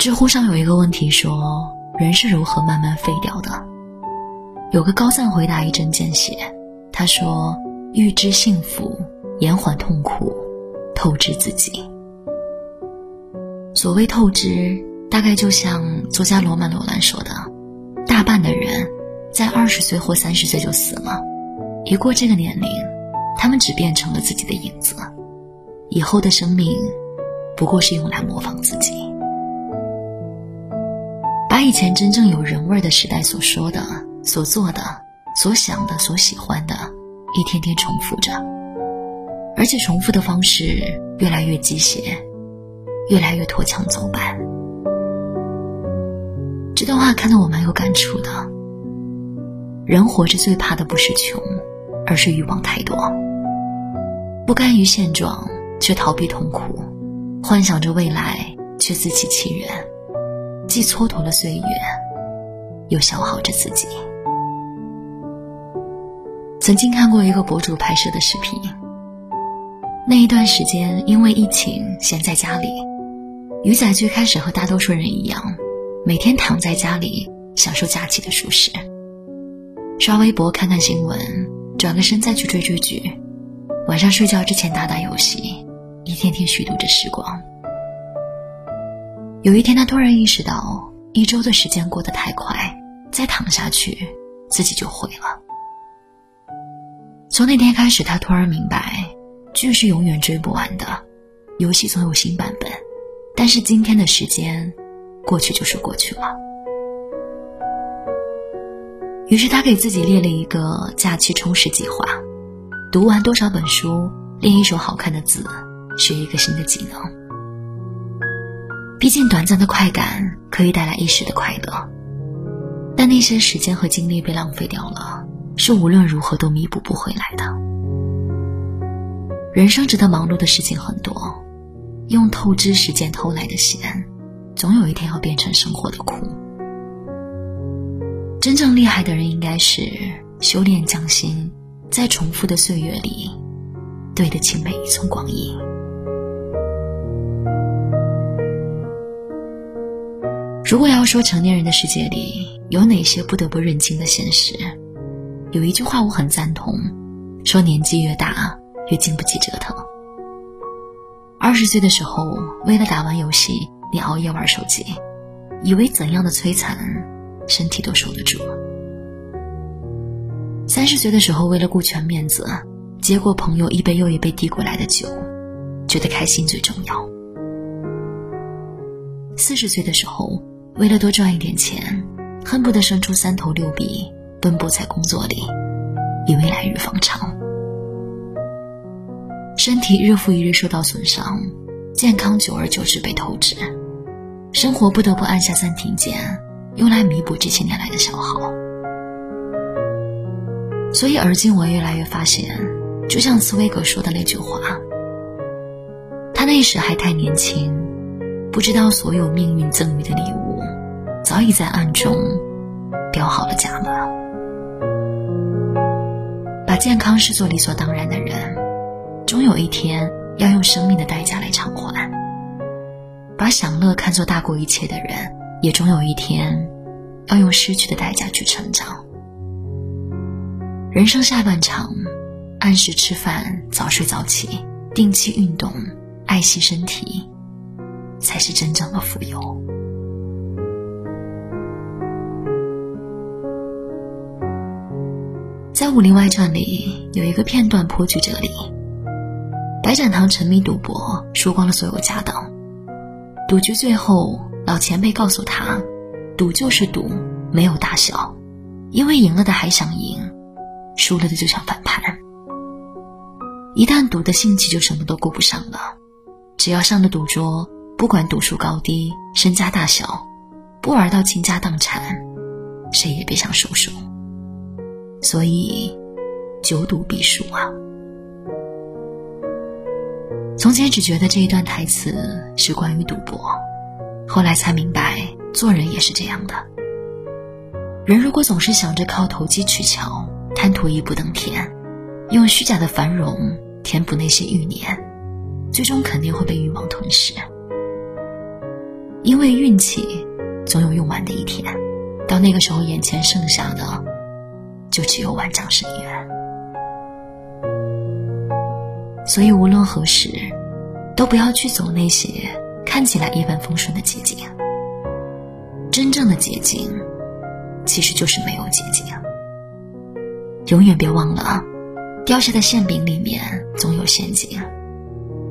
知乎上有一个问题说：“人是如何慢慢废掉的？”有个高赞回答一针见血，他说：“预知幸福，延缓痛苦，透支自己。”所谓透支，大概就像作家罗曼·罗兰说的：“大半的人在二十岁或三十岁就死了，一过这个年龄，他们只变成了自己的影子，以后的生命不过是用来模仿自己。”把以前真正有人味的时代所说的。所做的、所想的、所喜欢的，一天天重复着，而且重复的方式越来越机械，越来越脱墙走板。这段话看得我蛮有感触的。人活着最怕的不是穷，而是欲望太多，不甘于现状却逃避痛苦，幻想着未来却自欺欺人，既蹉跎了岁月，又消耗着自己。曾经看过一个博主拍摄的视频，那一段时间因为疫情闲在家里，鱼仔最开始和大多数人一样，每天躺在家里享受假期的舒适，刷微博看看新闻，转个身再去追追剧，晚上睡觉之前打打游戏，一天天虚度着时光。有一天他突然意识到，一周的时间过得太快，再躺下去自己就毁了。从那天开始，他突然明白，剧是永远追不完的，游戏总有新版本。但是今天的时间，过去就是过去了。于是他给自己列了一个假期充实计划：读完多少本书，练一手好看的字，学一个新的技能。毕竟短暂的快感可以带来一时的快乐，但那些时间和精力被浪费掉了。是无论如何都弥补不回来的。人生值得忙碌的事情很多，用透支时间偷来的闲，总有一天要变成生活的苦。真正厉害的人，应该是修炼匠心，在重复的岁月里，对得起每一寸光阴。如果要说成年人的世界里有哪些不得不认清的现实，有一句话我很赞同，说年纪越大越经不起折腾。二十岁的时候，为了打完游戏，你熬夜玩手机，以为怎样的摧残，身体都受得住。三十岁的时候，为了顾全面子，接过朋友一杯又一杯递过来的酒，觉得开心最重要。四十岁的时候，为了多赚一点钱，恨不得生出三头六臂。奔波在工作里，以为来日方长。身体日复一日受到损伤，健康久而久之被透支，生活不得不按下暂停键，用来弥补这些年来的消耗。所以，而今我越来越发现，就像茨威格说的那句话：“他那时还太年轻，不知道所有命运赠予的礼物，早已在暗中标好了价码。”把健康视作理所当然的人，终有一天要用生命的代价来偿还；把享乐看作大过一切的人，也终有一天要用失去的代价去成长。人生下半场，按时吃饭，早睡早起，定期运动，爱惜身体，才是真正的富有。在《武林外传》里有一个片段颇具哲理：白展堂沉迷赌博，输光了所有家当。赌局最后，老前辈告诉他，赌就是赌，没有大小，因为赢了的还想赢，输了的就想翻盘。一旦赌的兴起，就什么都顾不上了。只要上了赌桌，不管赌术高低、身家大小，不玩到倾家荡产，谁也别想收手。所以，久赌必输啊！从前只觉得这一段台词是关于赌博，后来才明白，做人也是这样的。人如果总是想着靠投机取巧、贪图一步登天，用虚假的繁荣填补那些欲念，最终肯定会被欲望吞噬。因为运气总有用完的一天，到那个时候，眼前剩下的就只有万丈深渊。所以无论何时，都不要去走那些看起来一帆风顺的捷径。真正的捷径，其实就是没有捷径。永远别忘了，掉下的馅饼里面总有陷阱。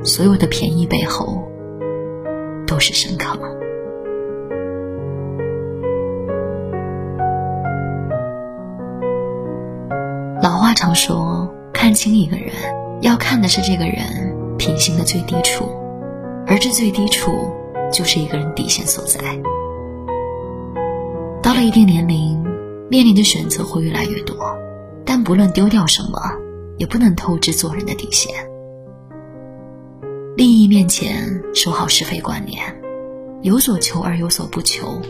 所有的便宜背后，都是深坑。常说，看清一个人，要看的是这个人品行的最低处，而这最低处，就是一个人底线所在。到了一定年龄，面临的选择会越来越多，但不论丢掉什么，也不能透支做人的底线。利益面前，守好是非观念，有所求而有所不求，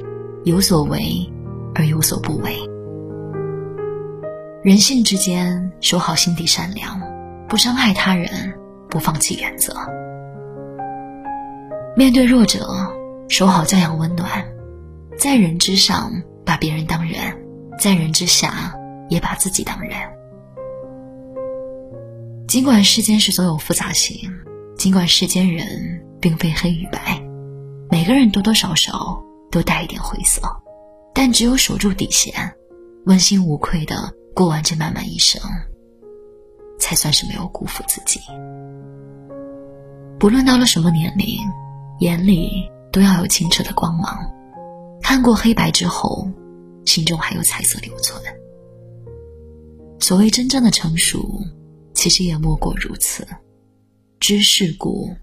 有所为而有所不为。人性之间，守好心底善良，不伤害他人，不放弃原则。面对弱者，守好教养温暖，在人之上把别人当人，在人之下也把自己当人。尽管世间事总有复杂性。尽管世间人并非黑与白，每个人多多少少都带一点灰色，但只有守住底线，问心无愧的过完这漫漫一生，才算是没有辜负自己。不论到了什么年龄，眼里都要有清澈的光芒，看过黑白之后，心中还有彩色留存。所谓真正的成熟，其实也莫过如此。知世故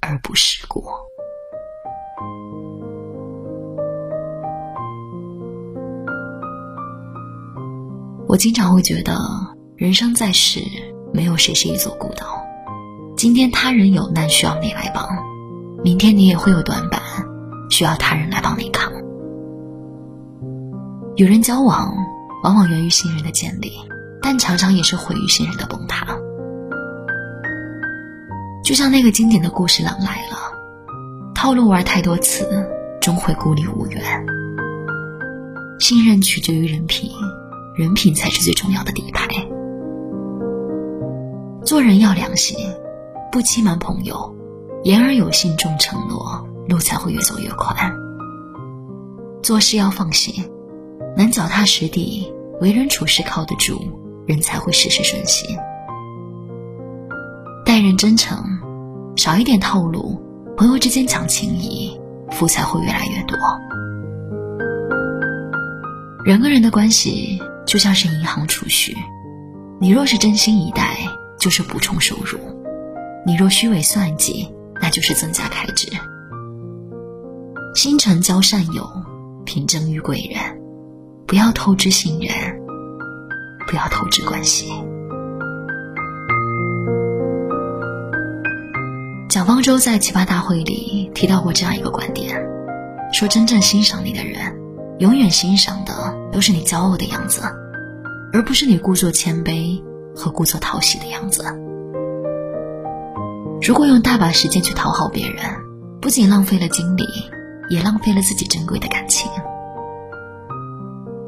而不世故。我经常会觉得，人生在世，没有谁是一座孤岛。今天他人有难需要你来帮，明天你也会有短板，需要他人来帮你扛。与人交往，往往源于信任的建立，但常常也是毁于信任的崩塌。就像那个经典的故事《狼来了》，套路玩太多次，终会孤立无援。信任取决于人品，人品才是最重要的底牌。做人要良心，不欺瞒朋友，言而有信，重承诺，路才会越走越宽。做事要放心，能脚踏实地，为人处事靠得住，人才会事事顺心。待人真诚。少一点套路，朋友之间讲情谊，福才会越来越多。人跟人的关系就像是银行储蓄，你若是真心以待，就是补充收入；你若虚伪算计，那就是增加开支。心诚交善友，品正遇贵人，不要透支信任，不要透支关系。蒋方舟在奇葩大会里提到过这样一个观点，说真正欣赏你的人，永远欣赏的都是你骄傲的样子，而不是你故作谦卑和故作讨喜的样子。如果用大把时间去讨好别人，不仅浪费了精力，也浪费了自己珍贵的感情。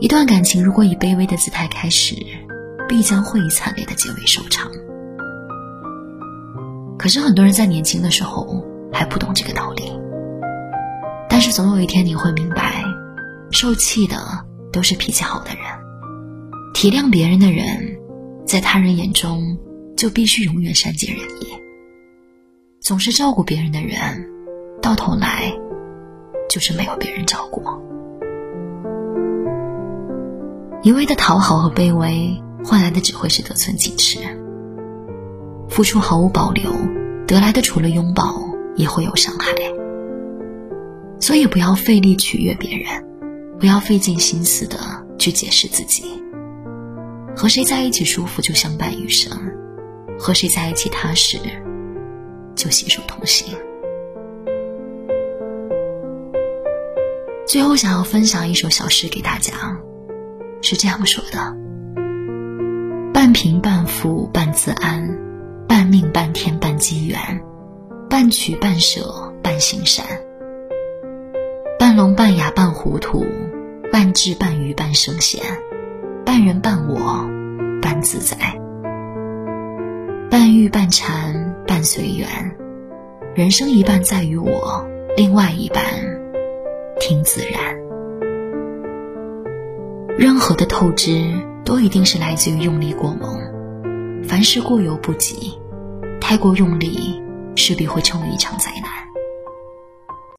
一段感情如果以卑微的姿态开始，必将会以惨烈的结尾收场。可是很多人在年轻的时候还不懂这个道理，但是总有一天你会明白，受气的都是脾气好的人，体谅别人的人，在他人眼中就必须永远善解人意。总是照顾别人的人，到头来就是没有别人照顾。一味的讨好和卑微，换来的只会是得寸进尺。付出毫无保留，得来的除了拥抱，也会有伤害。所以不要费力取悦别人，不要费尽心思的去解释自己。和谁在一起舒服就相伴余生，和谁在一起踏实就携手同行。最后想要分享一首小诗给大家，是这样说的：半贫半富半自安。半命半天半机缘，半取半舍半行善，半聋半哑半糊涂，半智半愚半圣贤，半人半我，半自在，半欲半禅半随缘。人生一半在于我，另外一半听自然。任何的透支，都一定是来自于用力过猛。凡事过犹不及，太过用力，势必会成为一场灾难。